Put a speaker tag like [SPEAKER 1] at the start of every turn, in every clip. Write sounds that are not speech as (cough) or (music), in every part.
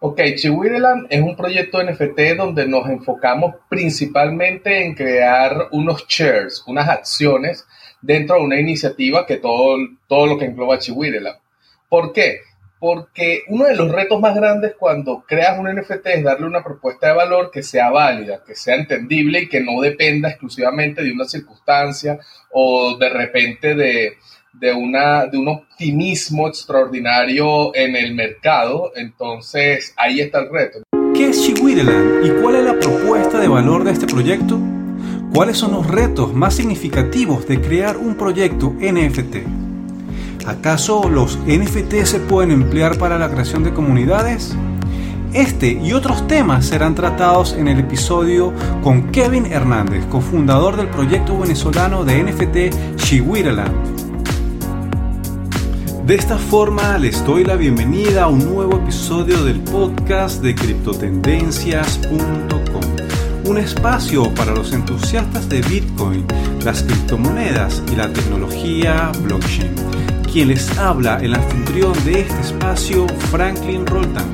[SPEAKER 1] Ok, Chihuireland es un proyecto NFT donde nos enfocamos principalmente en crear unos shares, unas acciones dentro de una iniciativa que todo, todo lo que engloba Chihuireland. ¿Por qué? Porque uno de los retos más grandes cuando creas un NFT es darle una propuesta de valor que sea válida, que sea entendible y que no dependa exclusivamente de una circunstancia o de repente de, de, una, de un optimismo extraordinario en el mercado. Entonces, ahí está el reto.
[SPEAKER 2] ¿Qué es Chihuireland y cuál es la propuesta de valor de este proyecto? ¿Cuáles son los retos más significativos de crear un proyecto NFT? ¿Acaso los NFT se pueden emplear para la creación de comunidades? Este y otros temas serán tratados en el episodio con Kevin Hernández, cofundador del proyecto venezolano de NFT Chihuireland. De esta forma les doy la bienvenida a un nuevo episodio del podcast de criptotendencias.com, un espacio para los entusiastas de Bitcoin, las criptomonedas y la tecnología blockchain. Quien les habla, el anfitrión de este espacio, Franklin Roldan.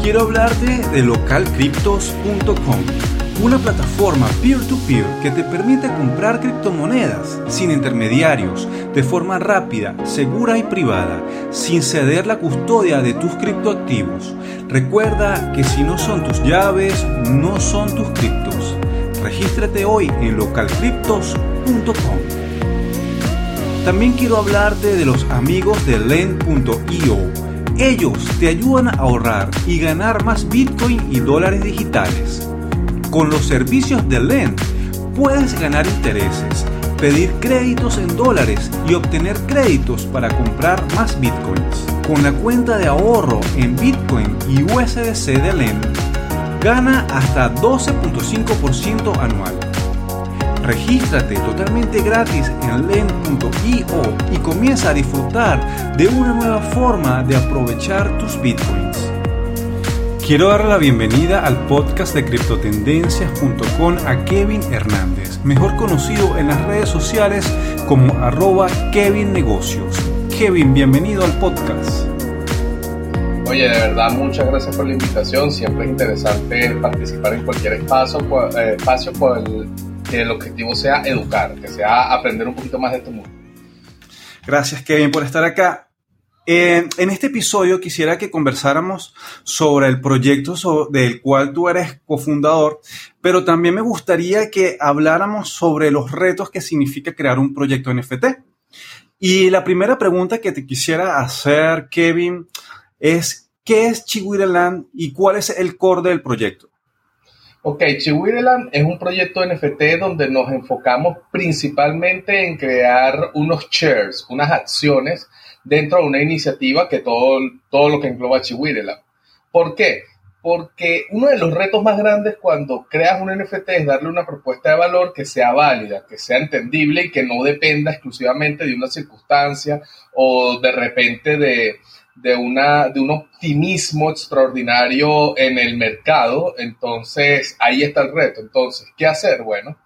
[SPEAKER 2] Quiero hablarte de localcryptos.com una plataforma peer-to-peer que te permite comprar criptomonedas sin intermediarios, de forma rápida, segura y privada, sin ceder la custodia de tus criptoactivos. Recuerda que si no son tus llaves, no son tus criptos. Regístrate hoy en localcryptos.com. También quiero hablarte de los amigos de Lend.io. Ellos te ayudan a ahorrar y ganar más Bitcoin y dólares digitales. Con los servicios de Lend puedes ganar intereses, pedir créditos en dólares y obtener créditos para comprar más bitcoins. Con la cuenta de ahorro en Bitcoin y USDC de Lend, gana hasta 12.5% anual. Regístrate totalmente gratis en lend.io y comienza a disfrutar de una nueva forma de aprovechar tus bitcoins. Quiero darle la bienvenida al podcast de criptotendencias.com a Kevin Hernández, mejor conocido en las redes sociales como arroba Kevin Negocios. Kevin, bienvenido al podcast.
[SPEAKER 1] Oye, de verdad, muchas gracias por la invitación. Siempre es interesante participar en cualquier espacio, eh, espacio por el que el objetivo sea educar, que sea aprender un poquito más de este mundo.
[SPEAKER 2] Gracias, Kevin, por estar acá. Eh, en este episodio quisiera que conversáramos sobre el proyecto del cual tú eres cofundador, pero también me gustaría que habláramos sobre los retos que significa crear un proyecto NFT. Y la primera pregunta que te quisiera hacer, Kevin, es ¿qué es Chihuireland y cuál es el core del proyecto?
[SPEAKER 1] Ok, Chihuireland es un proyecto NFT donde nos enfocamos principalmente en crear unos shares, unas acciones dentro de una iniciativa que todo, todo lo que engloba Chihuireland. ¿Por qué? Porque uno de los retos más grandes cuando creas un NFT es darle una propuesta de valor que sea válida, que sea entendible y que no dependa exclusivamente de una circunstancia o de repente de, de, una, de un optimismo extraordinario en el mercado. Entonces, ahí está el reto. Entonces, ¿qué hacer? Bueno,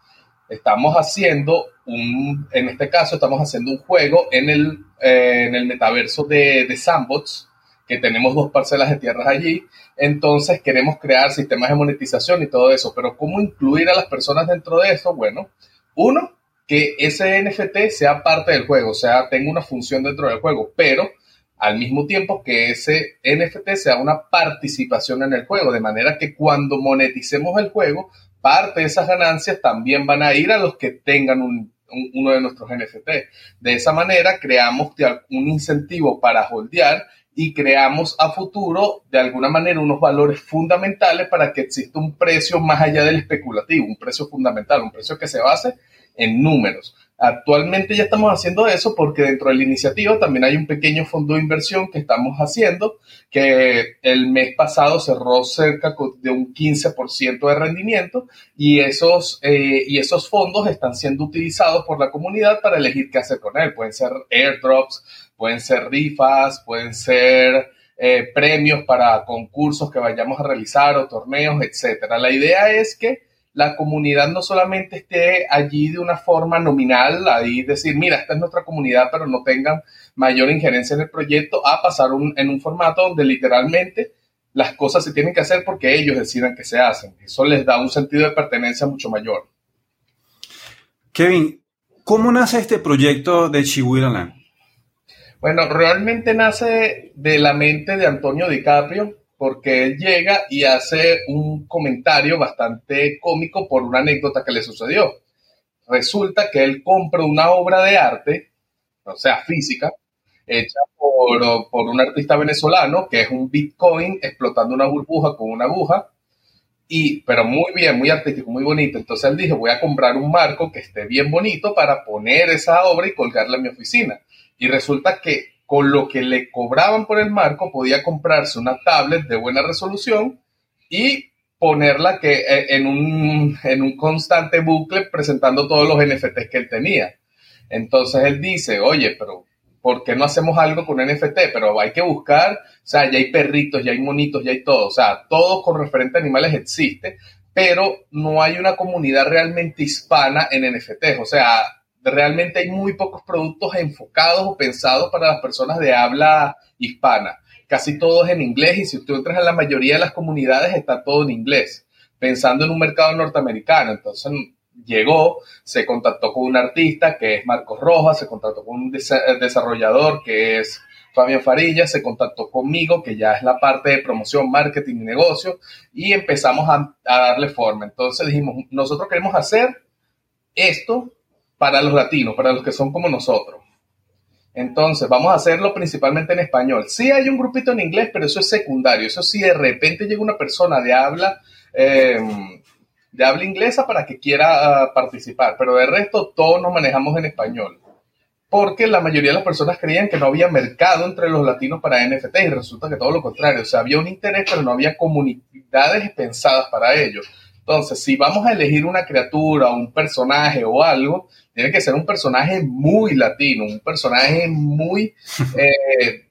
[SPEAKER 1] estamos haciendo un, en este caso estamos haciendo un juego en el, eh, en el metaverso de, de Sandbox, que tenemos dos parcelas de tierras allí, entonces queremos crear sistemas de monetización y todo eso, pero ¿cómo incluir a las personas dentro de eso? Bueno, uno, que ese NFT sea parte del juego, o sea, tenga una función dentro del juego, pero al mismo tiempo que ese NFT sea una participación en el juego, de manera que cuando moneticemos el juego, parte de esas ganancias también van a ir a los que tengan uno de nuestros NFT. De esa manera creamos un incentivo para holdear y creamos a futuro de alguna manera unos valores fundamentales para que exista un precio más allá del especulativo, un precio fundamental, un precio que se base en números. Actualmente ya estamos haciendo eso porque dentro de la iniciativa también hay un pequeño fondo de inversión que estamos haciendo, que el mes pasado cerró cerca de un 15% de rendimiento y esos, eh, y esos fondos están siendo utilizados por la comunidad para elegir qué hacer con él. Pueden ser airdrops, pueden ser rifas, pueden ser eh, premios para concursos que vayamos a realizar o torneos, etcétera. La idea es que la comunidad no solamente esté allí de una forma nominal, ahí decir, mira, esta es nuestra comunidad, pero no tengan mayor injerencia en el proyecto, a pasar en un formato donde literalmente las cosas se tienen que hacer porque ellos decidan que se hacen. Eso les da un sentido de pertenencia mucho mayor.
[SPEAKER 2] Kevin, ¿cómo nace este proyecto de Chihuahua Land?
[SPEAKER 1] Bueno, realmente nace de la mente de Antonio DiCaprio, porque él llega y hace un comentario bastante cómico por una anécdota que le sucedió. Resulta que él compra una obra de arte, o sea, física, hecha por, un artista venezolano, que es un Bitcoin explotando una burbuja con una aguja, y, pero muy bien, muy artístico, muy bonito. Entonces él dijo, voy a comprar un marco que esté bien bonito para poner esa obra y colgarla en mi oficina. Y resulta que con lo que le cobraban por el marco podía comprarse una tablet de buena resolución y ponerla que, eh, en, un, en un constante bucle presentando todos los NFTs que él tenía. Entonces él dice, oye, pero ¿por qué no hacemos algo con NFT? Pero hay que buscar, o sea, ya hay perritos, ya hay monitos, ya hay todo, o sea, todo con referente a animales existe, pero no hay una comunidad realmente hispana en NFTs, o sea, realmente hay muy pocos productos enfocados o pensados para las personas de habla hispana. Casi todo en inglés y si tú entras en la mayoría de las comunidades está todo en inglés, pensando en un mercado norteamericano. Entonces llegó, se contactó con un artista que es Marcos Rojas, se contactó con un desarrollador que es Fabián Farilla, se contactó conmigo, que ya es la parte de promoción, marketing y negocio, y empezamos a, a darle forma. Entonces dijimos, nosotros queremos hacer esto para los latinos, para los que son como nosotros. Entonces, vamos a hacerlo principalmente en español. Sí hay un grupito en inglés, pero eso es secundario. Eso sí, de repente llega una persona de habla, em, de habla inglesa para que quiera ah, participar, pero de resto todos nos manejamos en español. Porque la mayoría de las personas creían que no había mercado entre los latinos para NFT y resulta que todo lo contrario. O sea, había un interés, pero no había comunidades pensadas para ello. Entonces, si vamos a elegir una criatura, un personaje o algo, tiene que ser un personaje muy latino, un personaje muy... (laughs) Eh,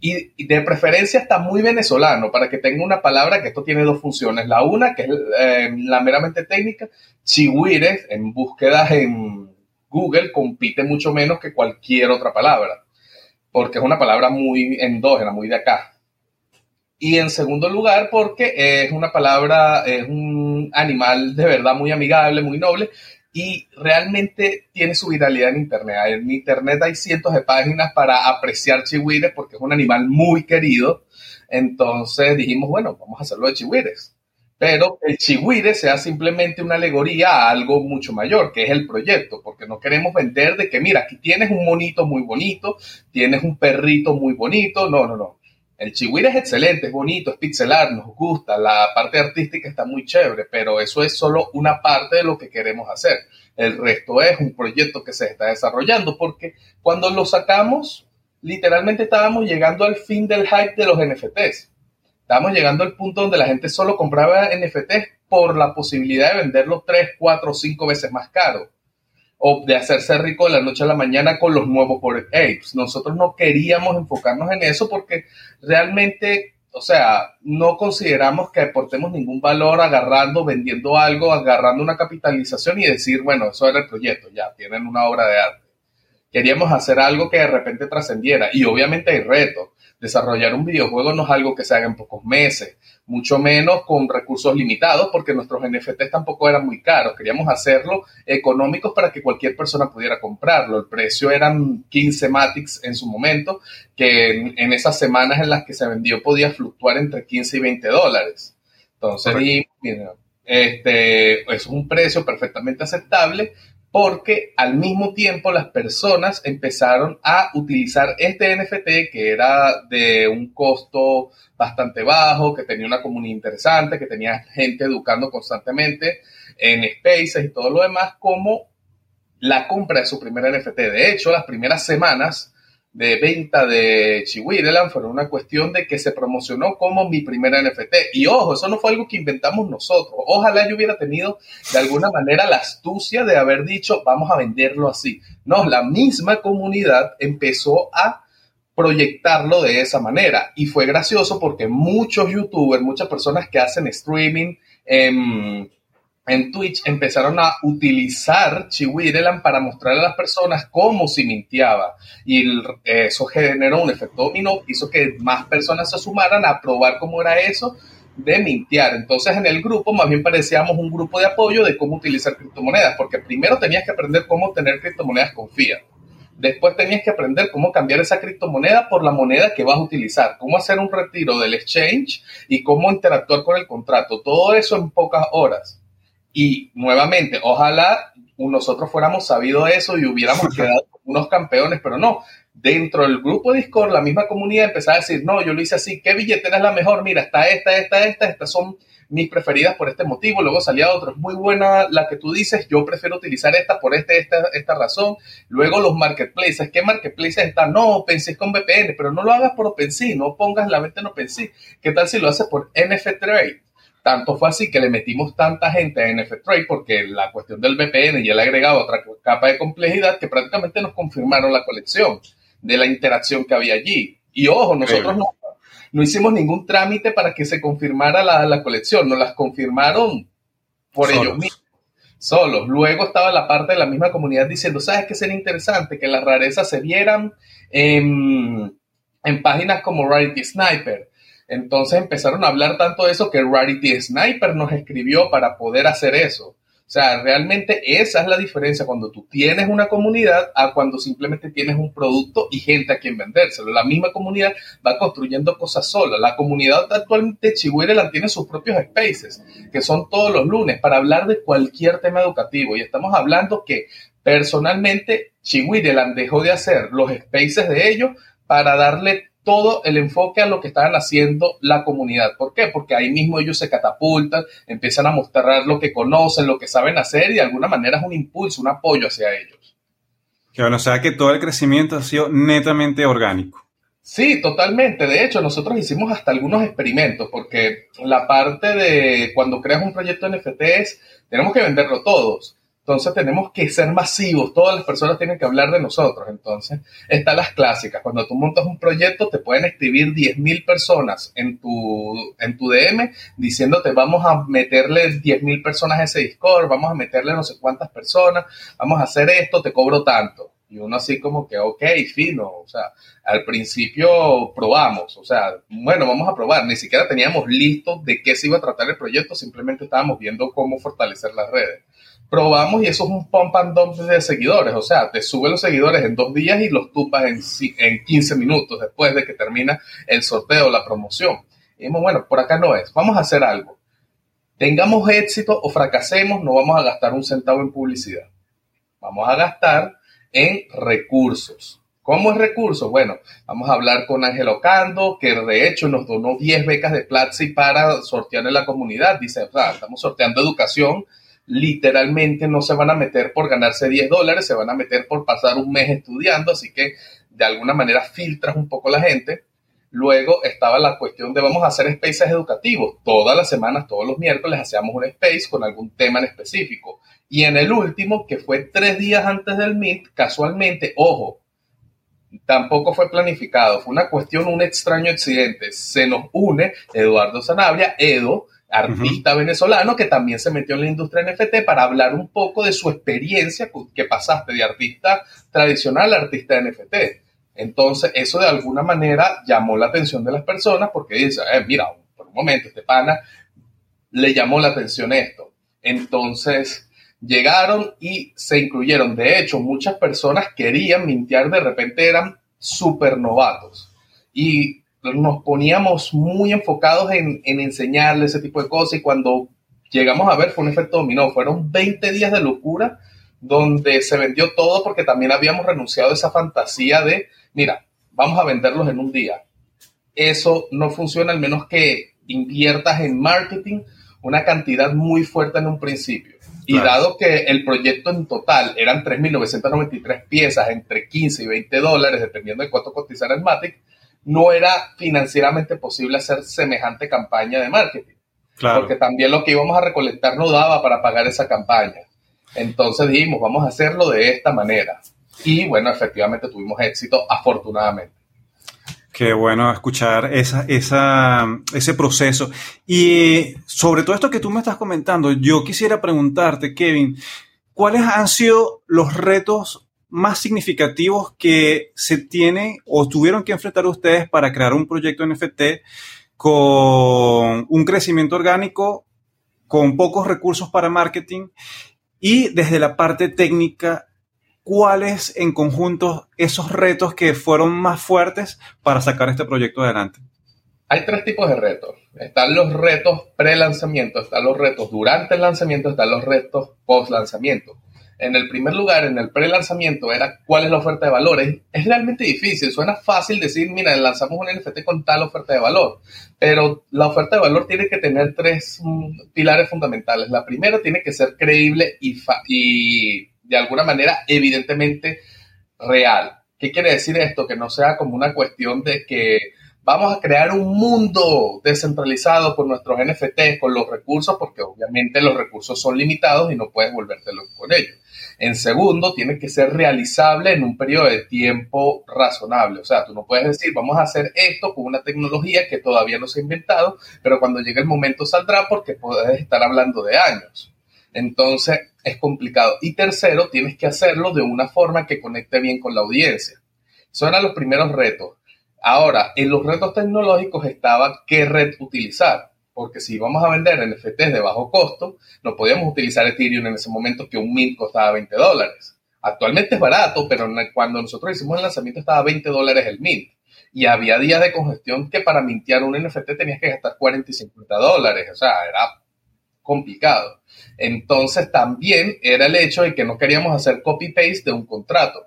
[SPEAKER 1] y, de preferencia está muy venezolano, para que tenga una palabra que esto tiene dos funciones. La una, que es eh, la meramente técnica, chihuires en búsquedas en Google compite mucho menos que cualquier otra palabra, porque es una palabra muy endógena, muy de acá. Y en segundo lugar, porque es una palabra, es un animal de verdad muy amigable, muy noble, y realmente tiene su viralidad en Internet. En Internet hay cientos de páginas para apreciar chihuires porque es un animal muy querido. Entonces dijimos, bueno, vamos a hacerlo de chihuires. Pero el chihuire sea simplemente una alegoría a algo mucho mayor, que es el proyecto, porque no queremos vender de que, mira, aquí tienes un monito muy bonito, tienes un perrito muy bonito. No, no, no. El chihuire es excelente, es bonito, es pixelar, nos gusta, la parte artística está muy chévere, pero eso es solo una parte de lo que queremos hacer. El resto es un proyecto que se está desarrollando, porque cuando lo sacamos, literalmente estábamos llegando al fin del hype de los NFTs. Estábamos llegando al punto donde la gente solo compraba NFTs por la posibilidad de venderlos 3, 4 o 5 veces más caro o de hacerse rico de la noche a la mañana con los nuevos por Apes. Nosotros no queríamos enfocarnos en eso porque realmente, o sea, no consideramos que aportemos ningún valor agarrando, vendiendo algo, agarrando una capitalización y decir, bueno, eso era el proyecto, ya, tienen una obra de arte. Queríamos hacer algo que de repente trascendiera y obviamente hay retos. Desarrollar un videojuego no es algo que se haga en pocos meses mucho menos con recursos limitados, porque nuestros NFTs tampoco eran muy caros. Queríamos hacerlo económicos para que cualquier persona pudiera comprarlo. El precio eran 15 Matics en su momento, que en, esas semanas en las que se vendió podía fluctuar entre 15 y 20 dólares. Entonces, este, es un precio perfectamente aceptable porque al mismo tiempo las personas empezaron a utilizar este NFT que era de un costo bastante bajo, que tenía una comunidad interesante, que tenía gente educando constantemente en spaces y todo lo demás, como la compra de su primer NFT. De hecho, las primeras semanas de venta de Chihuireland fueron una cuestión de que se promocionó como mi primera NFT. Y ojo, eso no fue algo que inventamos nosotros. Ojalá yo hubiera tenido de alguna manera la astucia de haber dicho, vamos a venderlo así. No, la misma comunidad empezó a proyectarlo de esa manera. Y fue gracioso porque muchos youtubers, muchas personas que hacen streaming en en Twitch empezaron a utilizar Chihuireland para mostrarle a las personas cómo se mintiaba. Y eso generó un efecto dominó, hizo que más personas se sumaran a probar cómo era eso de mintiar. Entonces en el grupo más bien parecíamos un grupo de apoyo de cómo utilizar criptomonedas, porque primero tenías que aprender cómo tener criptomonedas con fiat. Después tenías que aprender cómo cambiar esa criptomoneda por la moneda que vas a utilizar, cómo hacer un retiro del exchange y cómo interactuar con el contrato. Todo eso en pocas horas. Y nuevamente, ojalá nosotros fuéramos sabido eso y hubiéramos (laughs) quedado unos campeones, pero no. Dentro del grupo Discord, la misma comunidad empezaba a decir, no, yo lo hice así, ¿qué billetera es la mejor? Mira, está esta, esta, esta, estas son mis preferidas por este motivo, luego salía otro, es muy buena la que tú dices, yo prefiero utilizar esta por este, esta, esta razón, luego los marketplaces, ¿qué marketplaces están? No, pensé con VPN, pero no lo hagas por OpenSea, no pongas la venta en OpenSea, ¿qué tal si lo haces por NFT Trade? Tanto fue así que le metimos tanta gente a NFT Trade porque la cuestión del VPN y el agregado otra capa de complejidad que prácticamente nos confirmaron la colección de la interacción que había allí. Y ojo, nosotros no no hicimos ningún trámite para que se confirmara la, colección, nos las confirmaron por ellos mismos, solos. Luego estaba la parte de la misma comunidad diciendo, ¿sabes qué sería interesante? Que las rarezas se vieran en, en páginas como Rarity Sniper. Entonces empezaron a hablar tanto de eso que Rarity Sniper nos escribió para poder hacer eso. O sea, realmente esa es la diferencia cuando tú tienes una comunidad a cuando simplemente tienes un producto y gente a quien vendérselo. La misma comunidad va construyendo cosas sola. La comunidad actualmente Chihuahua tiene sus propios spaces, que son todos los lunes, para hablar de cualquier tema educativo. Y estamos hablando que personalmente Chihuahua dejó de hacer los spaces de ellos para darle todo el enfoque a lo que estaban haciendo la comunidad. ¿Por qué? Porque ahí mismo ellos se catapultan, empiezan a mostrar lo que conocen, lo que saben hacer y de alguna manera es un impulso, un apoyo hacia ellos.
[SPEAKER 2] Que bueno, o sea que todo el crecimiento ha sido netamente orgánico.
[SPEAKER 1] Sí, totalmente. De hecho, nosotros hicimos hasta algunos experimentos, porque la parte de cuando creas un proyecto NFT es, tenemos que venderlo todos. Entonces tenemos que ser masivos, todas las personas tienen que hablar de nosotros. Entonces están las clásicas. Cuando tú montas un proyecto te pueden escribir 10.000 personas en tu, en tu DM diciéndote vamos a meterle 10.000 personas a ese Discord, vamos a meterle no sé cuántas personas, vamos a hacer esto, te cobro tanto. Y uno así como que, ok, fino, o sea, al principio probamos, o sea, bueno, vamos a probar, ni siquiera teníamos listo de qué se iba a tratar el proyecto, simplemente estábamos viendo cómo fortalecer las redes probamos y eso es un pump de seguidores. O sea, te sube los seguidores en dos días y los tupas en, en 15 minutos después de que termina el sorteo, la promoción. Y dijimos, bueno, por acá no es. Vamos a hacer algo. Tengamos éxito o fracasemos, no vamos a gastar un centavo en publicidad. Vamos a gastar en recursos. ¿Cómo es recursos? Bueno, vamos a hablar con Ángel Ocando, que de hecho nos donó 10 becas de Platzi para sortear en la comunidad. Dice, sea, estamos sorteando educación literalmente no se van a meter por ganarse 10 dólares, se van a meter por pasar un mes estudiando, así que de alguna manera filtras un poco la gente. Luego estaba la cuestión de vamos a hacer spaces educativos. Todas las semanas, todos los miércoles, hacíamos un space con algún tema en específico. Y en el último, que fue tres días antes del Meet, casualmente, ojo, tampoco fue planificado, fue una cuestión, un extraño accidente. Se nos une Eduardo Sanabria, Edo, artista venezolano que también se metió en la industria NFT para hablar un poco de su experiencia que pasaste de artista tradicional a artista NFT. Entonces, eso de alguna manera llamó la atención de las personas porque dice, eh, mira, por un momento, este pana le llamó la atención esto. Entonces, llegaron y se incluyeron. De hecho, muchas personas querían mintear, de repente eran súper novatos. Y nos poníamos muy enfocados en, en enseñarle ese tipo de cosas y cuando llegamos a ver fue un efecto dominó. Fueron 20 días de locura donde se vendió todo porque también habíamos renunciado a esa fantasía de, mira, vamos a venderlos en un día. Eso no funciona al menos que inviertas en marketing una cantidad muy fuerte en un principio. Y dado que el proyecto en total eran 3.993 piezas entre 15 y 20 dólares, dependiendo de cuánto cotizara el Matic, no era financieramente posible hacer semejante campaña de marketing. Porque también lo que íbamos a recolectar no daba para pagar esa campaña. Entonces dijimos, vamos a hacerlo de esta manera. Y bueno, efectivamente tuvimos éxito, afortunadamente.
[SPEAKER 2] Qué bueno escuchar esa, esa, ese proceso. Y sobre todo esto que tú me estás comentando, yo quisiera preguntarte, Kevin, ¿cuáles han sido los retos más significativos que se tienen o tuvieron que enfrentar ustedes para crear un proyecto NFT con un crecimiento orgánico, con pocos recursos para marketing y desde la parte técnica cuáles en conjunto esos retos que fueron más fuertes para sacar este proyecto adelante?
[SPEAKER 1] Hay tres tipos de retos. Están los retos pre-lanzamiento, están los retos durante el lanzamiento, están los retos post-lanzamiento. En el primer lugar, en el pre-lanzamiento, era cuál es la oferta de valores. Es realmente difícil, suena fácil decir, mira, lanzamos un NFT con tal oferta de valor, pero la oferta de valor tiene que tener tres mm, pilares fundamentales. La primera tiene que ser creíble y, y de alguna manera evidentemente real. ¿Qué quiere decir esto? Que no sea como una cuestión de que vamos a crear un mundo descentralizado con nuestros NFTs, con los recursos, porque obviamente los recursos son limitados y no puedes volvértelo con ellos. En segundo, tiene que ser realizable en un periodo de tiempo razonable. O sea, tú no puedes decir, vamos a hacer esto con una tecnología que todavía no se ha inventado, pero cuando llegue el momento saldrá porque puedes estar hablando de años. Entonces, es complicado. Y tercero, tienes que hacerlo de una forma que conecte bien con la audiencia. Son los primeros retos. Ahora, en los retos tecnológicos estaba qué red utilizar, porque si íbamos a vender NFTs de bajo costo, no podíamos utilizar Ethereum en ese momento que un mint costaba 20 dólares. Actualmente es barato, pero cuando nosotros hicimos el lanzamiento estaba 20 dólares el mint. Y había días de congestión que para mintear un NFT tenías que gastar 40 y 50 dólares. O sea, era complicado. Entonces también era el hecho de que no queríamos hacer copy-paste de un contrato.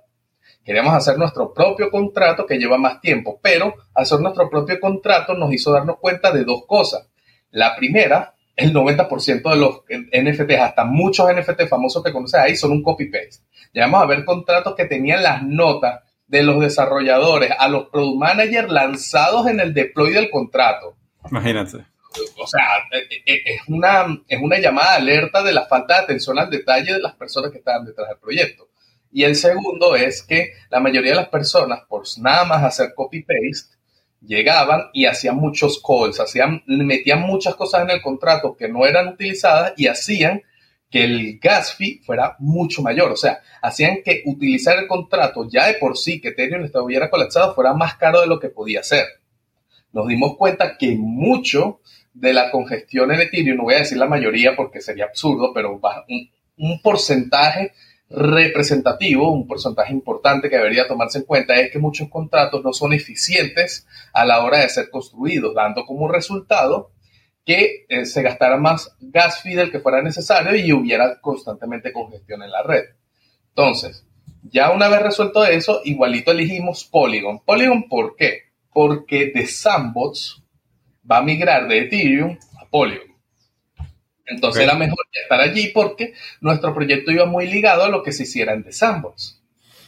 [SPEAKER 1] Queríamos hacer nuestro propio contrato que lleva más tiempo, pero hacer nuestro propio contrato nos hizo darnos cuenta de dos cosas. La primera, el 90% de los NFTs, hasta muchos NFT famosos que conoces ahí, son un copy-paste. Llegamos a ver contratos que tenían las notas de los desarrolladores a los product managers lanzados en el deploy del contrato.
[SPEAKER 2] Imagínate
[SPEAKER 1] o sea, eh, eh, es una, es una llamada alerta de la falta de atención al detalle de las personas que estaban detrás del proyecto. Y el segundo es que la mayoría de las personas, por nada más hacer copy-paste, llegaban y hacían muchos calls, hacían, metían muchas cosas en el contrato que no eran utilizadas y hacían que el gas fee fuera mucho mayor. O sea, hacían que utilizar el contrato ya de por sí, que Ethereum estuviera colapsado, fuera más caro de lo que podía ser. Nos dimos cuenta que mucho de la congestión en Ethereum, no voy a decir la mayoría porque sería absurdo, pero un porcentaje representativo, un porcentaje importante que debería tomarse en cuenta es que muchos contratos no son eficientes a la hora de ser construidos, dando como resultado que eh, se gastara más gas fee del que fuera necesario y hubiera constantemente congestión en la red. Entonces, ya una vez resuelto eso, igualito elegimos Polygon. Polygon, ¿por qué? Porque de Sandbox va a migrar de Ethereum a Polygon. Entonces era mejor estar allí porque nuestro proyecto iba muy ligado a lo que se hiciera en The Sandbox.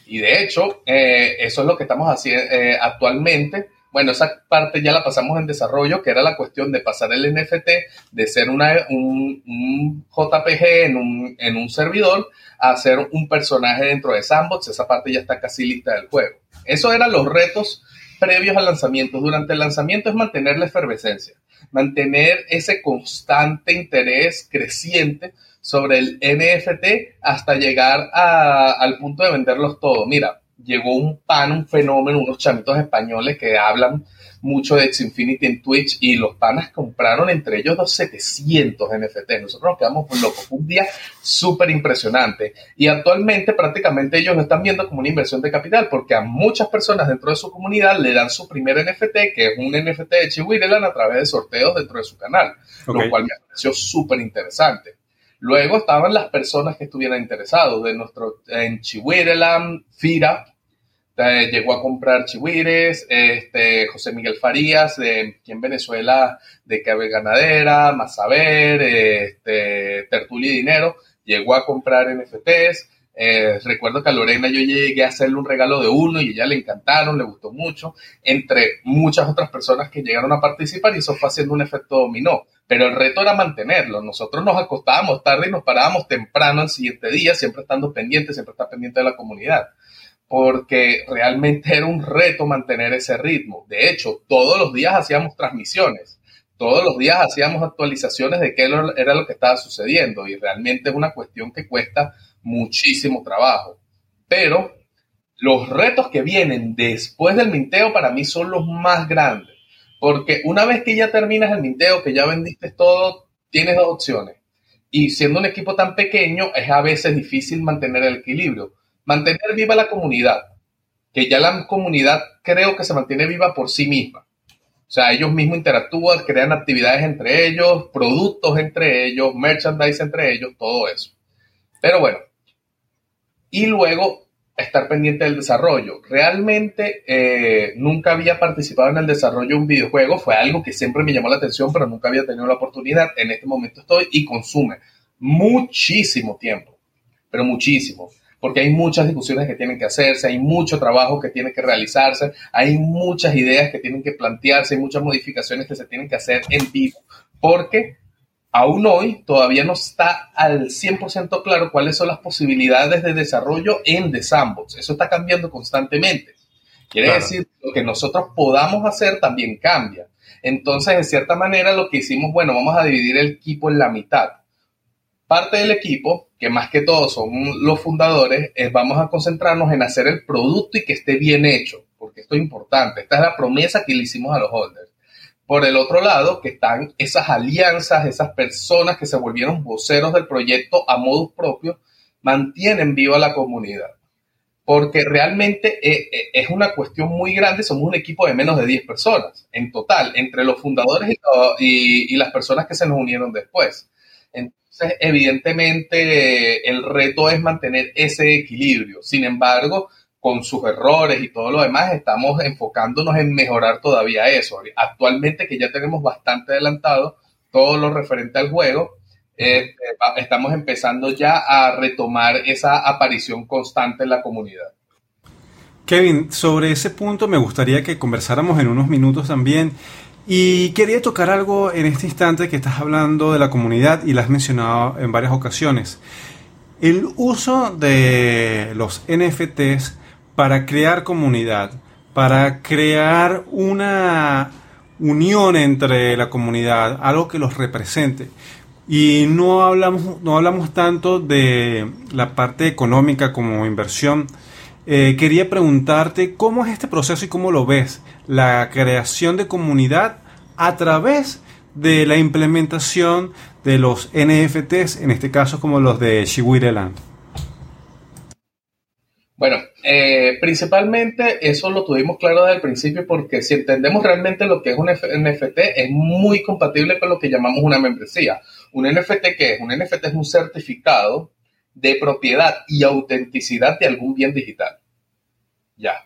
[SPEAKER 1] Y de hecho, eh, eso es lo que estamos haciendo eh, actualmente. Bueno, esa parte ya la pasamos en desarrollo, que era la cuestión de pasar el NFT de ser una, un, JPG en un, en un servidor a ser un personaje dentro de Sandbox. Esa parte ya está casi lista del juego. Esos eran los retos previos al lanzamiento. Durante el lanzamiento es mantener la efervescencia, mantener ese constante interés creciente sobre el NFT hasta llegar al punto de venderlos todos. Mira, llegó un pan, un fenómeno, unos chamitos españoles que hablan mucho de Xfinity en Twitch y los panas compraron entre ellos dos 700 NFT. Nosotros nos quedamos locos. un día súper impresionante. Y actualmente prácticamente ellos lo están viendo como una inversión de capital porque a muchas personas dentro de su comunidad le dan su primer NFT, que es un NFT de Chihuireland a través de sorteos dentro de su canal, lo cual me pareció súper interesante. Luego estaban las personas que estuvieran interesados de nuestro en Chihuireland, Fira, llegó a comprar chihuires, este, José Miguel Farías, de, aquí en Venezuela, de Cabe Ganadera, Masaber, este, Dinero, llegó a comprar NFTs. Eh, recuerdo que a Lorena yo llegué a hacerle un regalo de uno y ella le encantaron, le gustó mucho, entre muchas otras personas que llegaron a participar y eso fue haciendo un efecto dominó. Pero el reto era mantenerlo. Nosotros nos acostábamos tarde y nos parábamos temprano al siguiente día, siempre estando pendientes, siempre estar pendiente de la comunidad. Porque realmente era un reto mantener ese ritmo. De hecho, todos los días hacíamos transmisiones, todos los días hacíamos actualizaciones de qué era lo que estaba sucediendo y realmente es una cuestión que cuesta muchísimo trabajo. Pero los retos que vienen después del minteo para mí son los más grandes, porque una vez que ya terminas el minteo, que ya vendiste todo, tienes dos opciones. Y siendo un equipo tan pequeño, es a veces difícil mantener el equilibrio. Mantener viva la comunidad, que ya la comunidad creo que se mantiene viva por sí misma. O sea, ellos mismos interactúan, crean actividades entre ellos, productos entre ellos, merchandise entre ellos, todo eso. Pero bueno, y luego estar pendiente del desarrollo. Realmente eh, nunca había participado en el desarrollo de un videojuego, fue algo que siempre me llamó la atención, pero nunca había tenido la oportunidad. En este momento estoy y consume muchísimo tiempo, pero muchísimo, porque hay muchas discusiones que tienen que hacerse, hay mucho trabajo que tiene que realizarse, hay muchas ideas que tienen que plantearse, hay muchas modificaciones que se tienen que hacer en vivo, porque aún hoy todavía no está al 100% claro cuáles son las posibilidades de desarrollo en The Sandbox. Eso está cambiando constantemente. Quiere decir que lo que nosotros podamos hacer también cambia. Entonces, de cierta manera, lo que hicimos, bueno, vamos a dividir el equipo en la mitad. Parte del equipo, que más que todo son los fundadores, es vamos a concentrarnos en hacer el producto y que esté bien hecho, porque esto es importante. Esta es la promesa que le hicimos a los holders. Por el otro lado, que están esas alianzas, esas personas que se volvieron voceros del proyecto a modus propio, mantienen viva la comunidad. Porque realmente eh, eh, es una cuestión muy grande, somos un equipo de menos de 10 personas en total, entre los fundadores y las personas que se nos unieron después. Entonces, evidentemente, el reto es mantener ese equilibrio. Sin embargo, con sus errores y todo lo demás, estamos enfocándonos en mejorar todavía eso. Actualmente que ya tenemos bastante adelantado todo lo referente al juego, eh, estamos empezando ya a retomar esa aparición constante en la comunidad.
[SPEAKER 2] Kevin, sobre ese punto me gustaría que conversáramos en unos minutos también. Y quería tocar algo en este instante que estás hablando de la comunidad y lo has mencionado en varias ocasiones. El uso de los NFTs para crear comunidad, para crear una unión entre la comunidad, algo que los represente. Y no hablamos, no hablamos tanto de la parte económica como inversión. Eh, quería preguntarte cómo es este proceso y cómo lo ves, la creación de comunidad a través de la implementación de los NFTs, en este caso como los de Shiwireland.
[SPEAKER 1] Bueno, eh, principalmente eso lo tuvimos claro desde el principio porque si entendemos realmente lo que es un NFT es muy compatible con lo que llamamos una membresía. Un NFT ¿qué es? Un NFT es un certificado de propiedad y autenticidad de algún bien digital. Ya.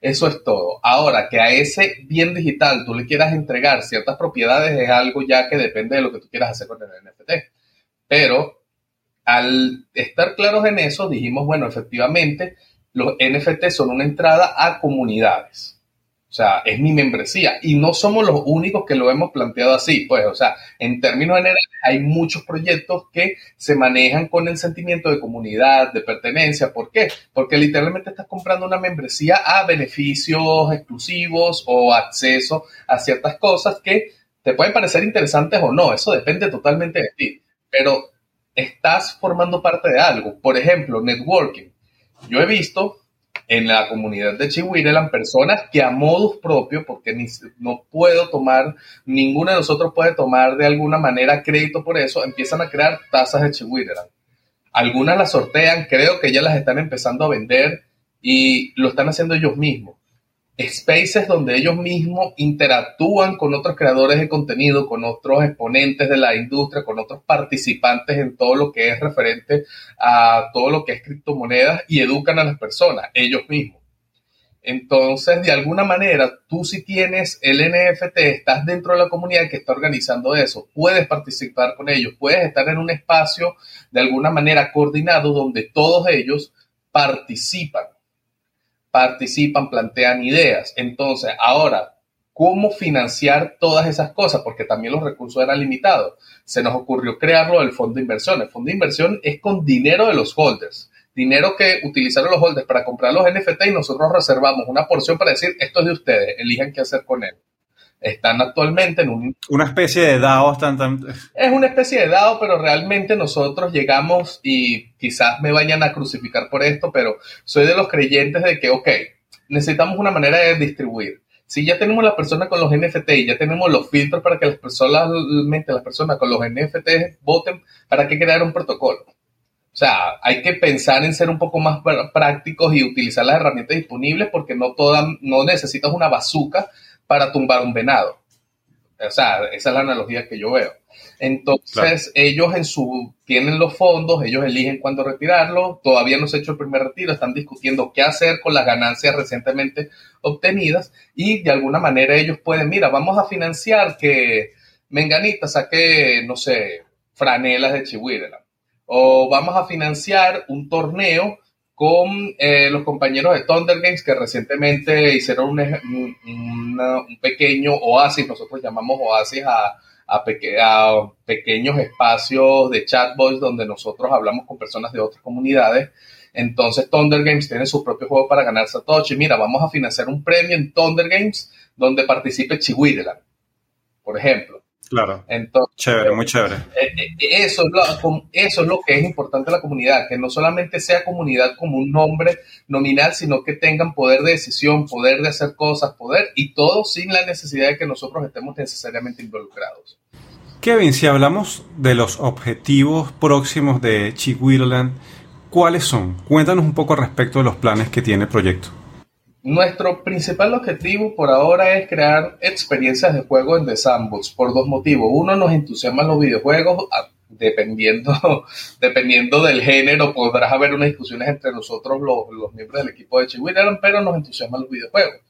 [SPEAKER 1] Eso es todo. Ahora, que a ese bien digital tú le quieras entregar ciertas propiedades es algo ya que depende de lo que tú quieras hacer con el NFT. Pero al estar claros en eso, dijimos, bueno, efectivamente, los NFT son una entrada a comunidades. O sea, es mi membresía. Y no somos los únicos que lo hemos planteado así. Pues, o sea, en términos generales, hay muchos proyectos que se manejan con el sentimiento de comunidad, de pertenencia. ¿Por qué? Porque literalmente estás comprando una membresía a beneficios exclusivos o acceso a ciertas cosas que te pueden parecer interesantes o no. Eso depende totalmente de ti. Pero estás formando parte de algo. Por ejemplo, networking. Yo he visto en la comunidad de Chihuireland personas que a modus propio, porque no puedo tomar, ninguno de nosotros puede tomar de alguna manera crédito por eso, empiezan a crear tazas de Chihuireland. Algunas las sortean, creo que ya las están empezando a vender y lo están haciendo ellos mismos spaces donde ellos mismos interactúan con otros creadores de contenido, con otros exponentes de la industria, con otros participantes en todo lo que es referente a todo lo que es criptomonedas y educan a las personas, ellos mismos. Entonces, de alguna manera, tú si tienes el NFT, estás dentro de la comunidad que está organizando eso, puedes participar con ellos, puedes estar en un espacio de alguna manera coordinado donde todos ellos participan participan, plantean ideas. Entonces, ahora, ¿cómo financiar todas esas cosas? Porque también los recursos eran limitados. Se nos ocurrió crearlo del fondo de inversión. El fondo de inversión es con dinero de los holders. dinero que utilizaron los holders para comprar los NFT y nosotros reservamos una porción para decir, esto es de ustedes, elijan qué hacer con él. Están actualmente en un...
[SPEAKER 2] Una especie de DAO. Tan,
[SPEAKER 1] Es una especie de DAO, pero realmente nosotros llegamos y quizás me vayan a crucificar por esto, pero soy de los creyentes de que, ok, necesitamos una manera de distribuir. Si ya tenemos la persona con los NFT y ya tenemos los filtros para que las personas, las personas con los NFT voten, ¿para qué crear un protocolo? O sea, hay que pensar en ser un poco más prácticos y utilizar las herramientas disponibles porque no, toda, no necesitas una bazooka para tumbar un venado. O sea, esa es la analogía que yo veo. Entonces, ellos en su, tienen los fondos, ellos eligen cuándo retirarlo, todavía no se ha hecho el primer retiro, están discutiendo qué hacer con las ganancias recientemente obtenidas y de alguna manera ellos pueden, mira, vamos a financiar que Menganita saque, no sé, franelas de Chihuahua o vamos a financiar un torneo con eh, los compañeros de Thunder Games que recientemente hicieron un, pequeño oasis, nosotros llamamos oasis a, pequeños espacios de chatbots donde nosotros hablamos con personas de otras comunidades. Entonces Thunder Games tiene su propio juego para ganar Satoshi. Mira, vamos a financiar un premio en Thunder Games donde participe Chihuahua, por ejemplo.
[SPEAKER 2] Claro. Entonces, chévere, muy chévere.
[SPEAKER 1] Eh, eh, eso, es lo, eso es lo que es importante en la comunidad, que no solamente sea comunidad como un nombre nominal, sino que tengan poder de decisión, poder de hacer cosas, poder, y todo sin la necesidad de que nosotros estemos necesariamente involucrados.
[SPEAKER 2] Kevin, si hablamos de los objetivos próximos de Chihuahua, ¿cuáles son? Cuéntanos un poco respecto de los planes que tiene el proyecto.
[SPEAKER 1] Nuestro principal objetivo por ahora es crear experiencias de juego en The Sandbox por dos motivos. Uno, nos entusiasman los videojuegos, dependiendo, (laughs) dependiendo del género, podrás haber unas discusiones entre nosotros, los, miembros del equipo de Chihuahua, pero nos entusiasman los videojuegos.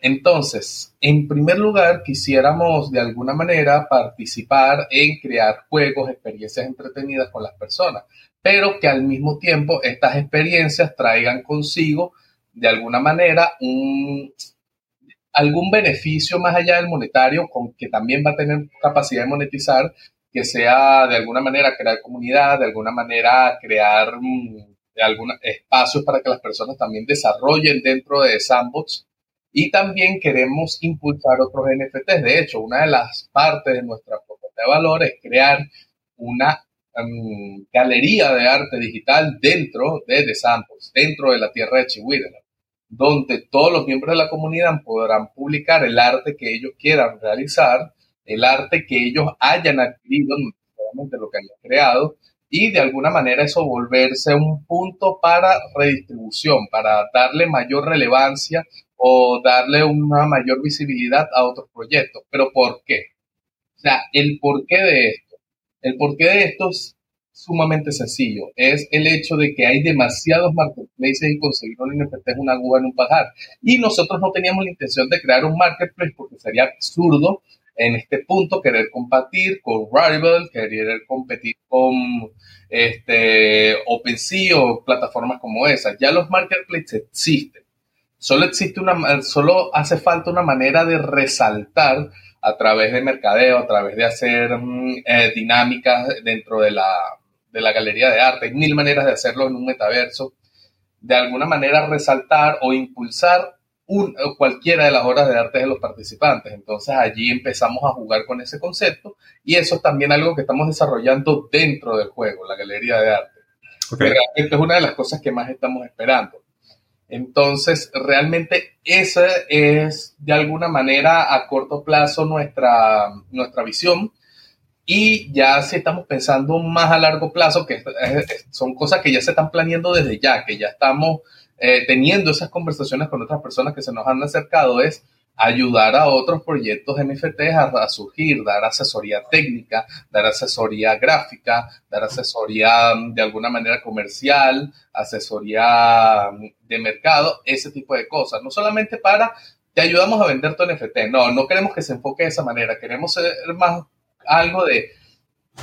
[SPEAKER 1] Entonces, en primer lugar, quisiéramos de alguna manera participar en crear juegos, experiencias entretenidas con las personas, pero que al mismo tiempo estas experiencias traigan consigo de alguna manera un, algún beneficio más allá del monetario, con que también va a tener capacidad de monetizar, que sea de alguna manera crear comunidad, de alguna manera crear mm, algunos espacios para que las personas también desarrollen dentro de Sandbox. Y también queremos impulsar otros NFTs. De hecho, una de las partes de nuestra propuesta de valor es crear una mm, galería de arte digital dentro de The Sandbox, dentro de la tierra de Chihuahua donde todos los miembros de la comunidad podrán publicar el arte que ellos quieran realizar, el arte que ellos hayan adquirido, no necesariamente lo que hayan creado, y de alguna manera eso volverse un punto para redistribución, para darle mayor relevancia o darle una mayor visibilidad a otros proyectos. ¿Pero por qué? O sea, el porqué de esto. El porqué de esto es sumamente sencillo. Es el hecho de que hay demasiados marketplaces y conseguir un NFT es una aguja en un pajar. Y nosotros no teníamos la intención de crear un marketplace porque sería absurdo en este punto querer competir con Rival, querer competir con este, OpenSea o plataformas como esas. Ya los marketplaces existen. Solo existe una, solo hace falta una manera de resaltar a través de mercadeo, a través de hacer mm, eh, dinámicas dentro de la, de la galería de arte. Hay mil maneras de hacerlo en un metaverso. De alguna manera resaltar o impulsar un, cualquiera de las obras de arte de los participantes. Entonces allí empezamos a jugar con ese concepto y eso es también algo que estamos desarrollando dentro del juego, la galería de arte. Realmente es una de las cosas que más estamos esperando. Entonces, realmente esa es de alguna manera a corto plazo nuestra, nuestra visión y ya si estamos pensando más a largo plazo, que son cosas que ya se están planeando desde ya, que ya estamos eh, teniendo esas conversaciones con otras personas que se nos han acercado, es ayudar a otros proyectos NFTs a, a, surgir, dar asesoría técnica, dar asesoría gráfica, dar asesoría mm, de alguna manera comercial, asesoría mm, de mercado, ese tipo de cosas. No solamente para te ayudamos a vender tu NFT, no, no queremos que se enfoque de esa manera, queremos ser más algo de,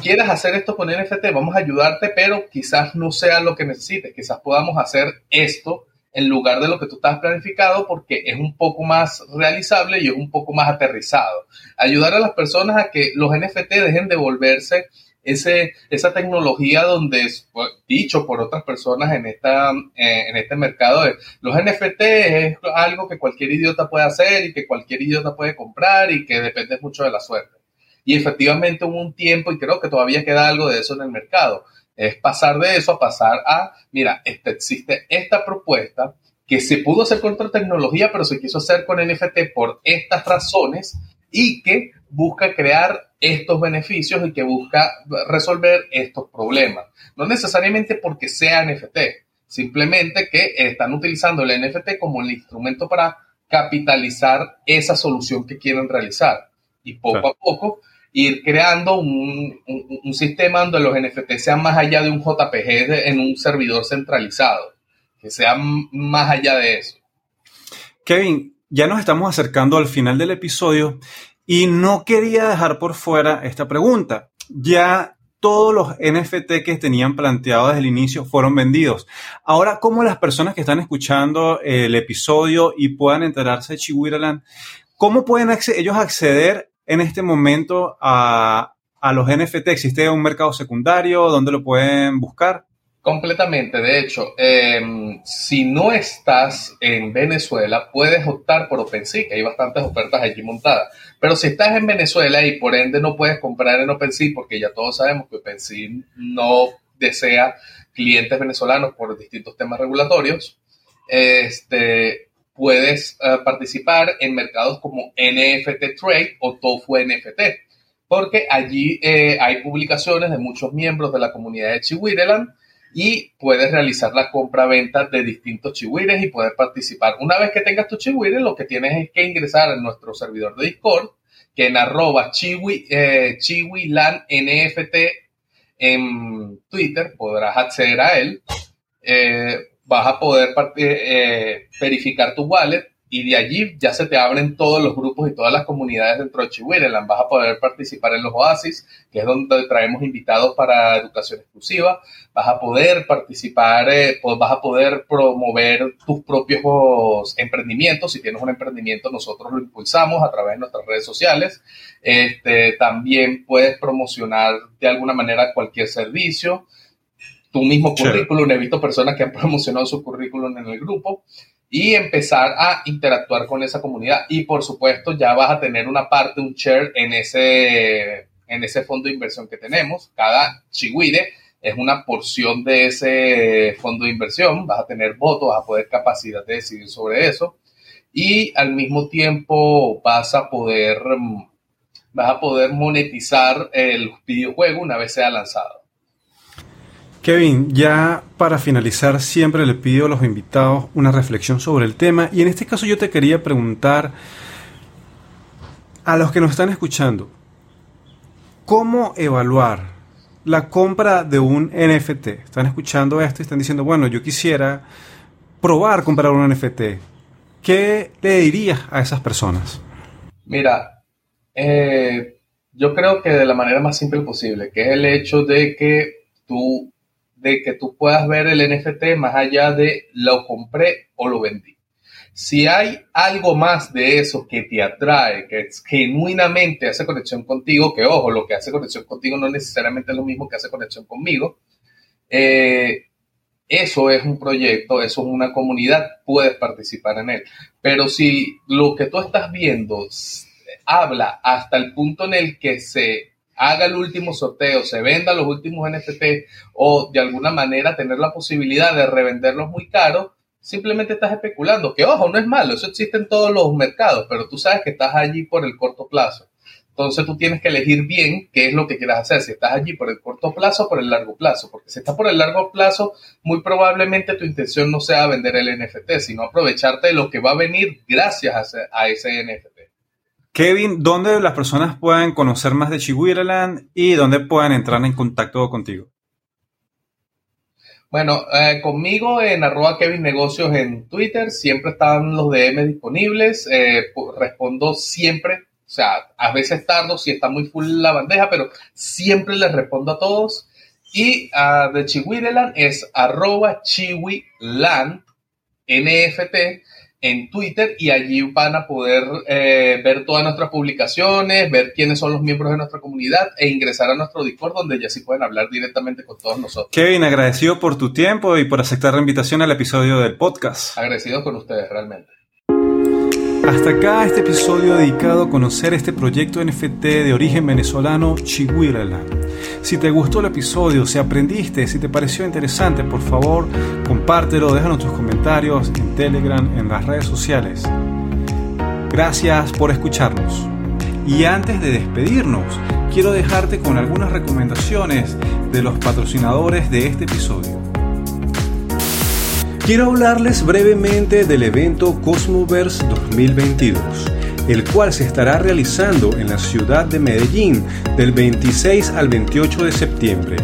[SPEAKER 1] quieres hacer esto con NFT, vamos a ayudarte, pero quizás no sea lo que necesites, quizás podamos hacer esto en lugar de lo que tú estás planificado porque es un poco más realizable y es un poco más aterrizado. Ayudar a las personas a que los NFT dejen de volverse ese, esa tecnología donde, pues, dicho por otras personas en, esta, eh, en este mercado, los NFT es algo que cualquier idiota puede hacer y que cualquier idiota puede comprar y que depende mucho de la suerte. Y efectivamente hubo un tiempo, y creo que todavía queda algo de eso en el mercado, es pasar de eso a pasar a, mira, este, existe esta propuesta que se pudo hacer con otra tecnología, pero se quiso hacer con NFT por estas razones y que busca crear estos beneficios y que busca resolver estos problemas. No necesariamente porque sea NFT, simplemente que están utilizando el NFT como el instrumento para capitalizar esa solución que quieren realizar. Y poco a poco ir creando un, sistema donde los NFT sean más allá de un JPG en un servidor centralizado, que sean más allá de eso.
[SPEAKER 2] Kevin, ya nos estamos acercando al final del episodio y no quería dejar por fuera esta pregunta. Ya todos los NFT que tenían planteado desde el inicio fueron vendidos. Ahora, ¿cómo las personas que están escuchando el episodio y puedan enterarse de Chihuiraland, cómo pueden ellos acceder en este momento a, los NFT? ¿Existe un mercado secundario? ¿Dónde lo pueden buscar?
[SPEAKER 1] Completamente. De hecho, em, si no estás en Venezuela, puedes optar por OpenSea, que hay bastantes ofertas allí montadas. Pero si estás en Venezuela y por ende no puedes comprar en OpenSea, porque ya todos sabemos que OpenSea no desea clientes venezolanos por distintos temas regulatorios, este, puedes eh, participar en mercados como NFT Trade o Tofu NFT, porque allí eh, hay publicaciones de muchos miembros de la comunidad de Chihuireland y puedes realizar la compra-venta de distintos chihuires y poder participar. Una vez que tengas tu chihuire, lo que tienes es que ingresar a nuestro servidor de Discord, que en arroba chihui, eh, NFT en Twitter podrás acceder a él. Eh, vas a poder eh, verificar tu wallet y de allí ya se te abren todos los grupos y todas las comunidades dentro de Chihuahua. Vas a poder participar en los Oasis, que es donde traemos invitados para educación exclusiva. Vas a poder participar, eh, pues vas a poder promover tus propios emprendimientos. Si tienes un emprendimiento, nosotros lo impulsamos a través de nuestras redes sociales. Este, también puedes promocionar de alguna manera cualquier servicio tu mismo currículum. He visto personas que han (laughs) promocionado su currículum en el grupo y empezar a interactuar con esa comunidad. Y por supuesto, ya vas a tener una parte, un share en ese, en ese fondo de inversión que tenemos. Cada chihuire es una porción de ese fondo de inversión. Vas a tener votos, vas a poder capacidad de decidir sobre eso. Y al mismo tiempo vas a poder, vas a poder monetizar el videojuego una vez sea lanzado.
[SPEAKER 2] Kevin, ya para finalizar siempre le pido a los invitados una reflexión sobre el tema y en este caso yo te quería preguntar a los que nos están escuchando, ¿cómo evaluar la compra de un NFT? Están escuchando esto y están diciendo, bueno, yo quisiera probar comprar un NFT. ¿Qué le dirías a esas personas?
[SPEAKER 1] Mira, eh, yo creo que de la manera más simple posible, que es el hecho de que tú de que tú puedas ver el NFT más allá de lo compré o lo vendí. Si hay algo más de eso que te atrae, que genuinamente hace conexión contigo, que ojo, lo que hace conexión contigo no necesariamente es lo mismo que hace conexión conmigo, eh, eso es un proyecto, eso es una comunidad, puedes participar en él. Pero si lo que tú estás viendo habla hasta el punto en el que se haga el último sorteo, se venda los últimos NFT o de alguna manera tener la posibilidad de revenderlos muy caros, simplemente estás especulando. Que ojo, no es malo, eso existe en todos los mercados, pero tú sabes que estás allí por el corto plazo. Entonces tú tienes que elegir bien qué es lo que quieras hacer, si estás allí por el corto plazo o por el largo plazo, porque si estás por el largo plazo, muy probablemente tu intención no sea vender el NFT, sino aprovecharte de lo que va a venir gracias a ese NFT.
[SPEAKER 2] Kevin, ¿dónde las personas pueden conocer más de Chihuiraland y dónde pueden entrar en contacto contigo?
[SPEAKER 1] Bueno, eh, conmigo en arroba Kevin Negocios en Twitter, siempre están los DM disponibles, eh, respondo siempre, o sea, a veces tardo si está muy full la bandeja, pero siempre les respondo a todos. Y uh, de Chihuiraland es arroba NFT en Twitter y allí van a poder eh, ver todas nuestras publicaciones, ver quiénes son los miembros de nuestra comunidad e ingresar a nuestro Discord donde ya sí pueden hablar directamente con todos nosotros.
[SPEAKER 3] Kevin, agradecido por tu tiempo y por aceptar la invitación al episodio del podcast.
[SPEAKER 1] Agradecido con ustedes realmente.
[SPEAKER 3] Hasta acá este episodio dedicado a conocer este proyecto NFT de origen venezolano Chihuahua. Si te gustó el episodio, si aprendiste, si te pareció interesante, por favor, compártelo, déjanos tus comentarios en Telegram, en las redes sociales. Gracias por escucharnos. Y antes de despedirnos, quiero dejarte con algunas recomendaciones de los patrocinadores de este episodio. Quiero hablarles brevemente del evento Cosmoverse 2022, el cual se estará realizando en la ciudad de Medellín del 26 al 28 de septiembre.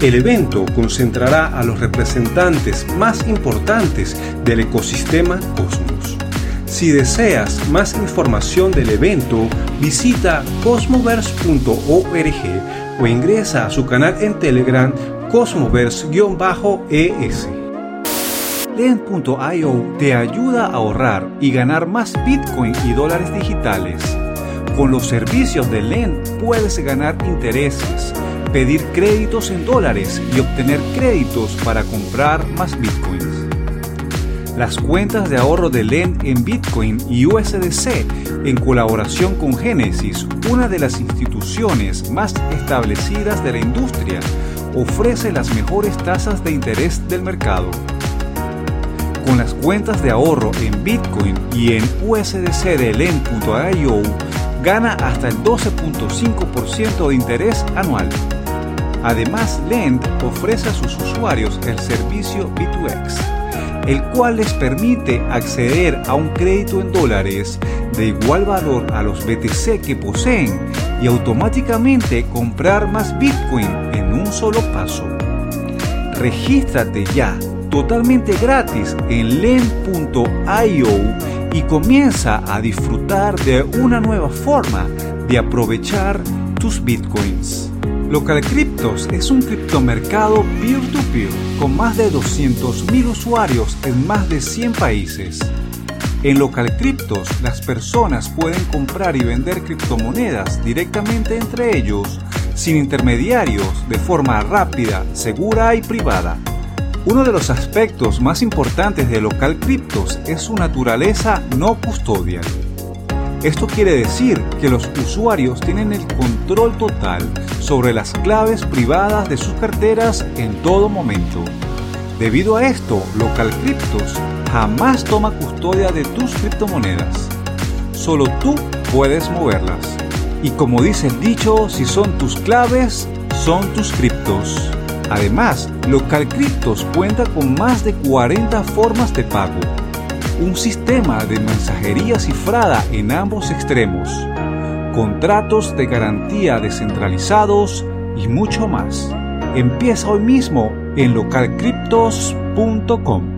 [SPEAKER 3] El evento concentrará a los representantes más importantes del ecosistema Cosmos. Si deseas más información del evento, visita cosmoverse.org o ingresa a su canal en Telegram cosmoverse-es. Lend.io te ayuda a ahorrar y ganar más Bitcoin y dólares digitales. Con los servicios de Lend puedes ganar intereses, pedir créditos en dólares y obtener créditos para comprar más Bitcoins. Las cuentas de ahorro de Lend en Bitcoin y USDC en colaboración con Genesis, una de las instituciones más establecidas de la industria, ofrece las mejores tasas de interés del mercado. Con las cuentas de ahorro en Bitcoin y en USDC de Lend.io, gana hasta el 12.5% de interés anual. Además, Lend ofrece a sus usuarios el servicio B2X, el cual les permite acceder a un crédito en dólares de igual valor a los BTC que poseen y automáticamente comprar más Bitcoin en un solo paso. Regístrate ya totalmente gratis en len.io y comienza a disfrutar de una nueva forma de aprovechar tus bitcoins. Local Cryptos es un criptomercado peer-to-peer con más de 200.000 usuarios en más de 100 países. En Local Cryptos, las personas pueden comprar y vender criptomonedas directamente entre ellos, sin intermediarios, de forma rápida, segura y privada. Uno de los aspectos más importantes de Local Cryptos es su naturaleza no custodial. Esto quiere decir que los usuarios tienen el control total sobre las claves privadas de sus carteras en todo momento. Debido a esto, Local Cryptos jamás toma custodia de tus criptomonedas. Solo tú puedes moverlas. Y como dice el dicho, si son tus claves, son tus criptos. Además, Local Cryptos cuenta con más de 40 formas de pago, un sistema de mensajería cifrada en ambos extremos, contratos de garantía descentralizados y mucho más. Empieza hoy mismo en localcryptos.com.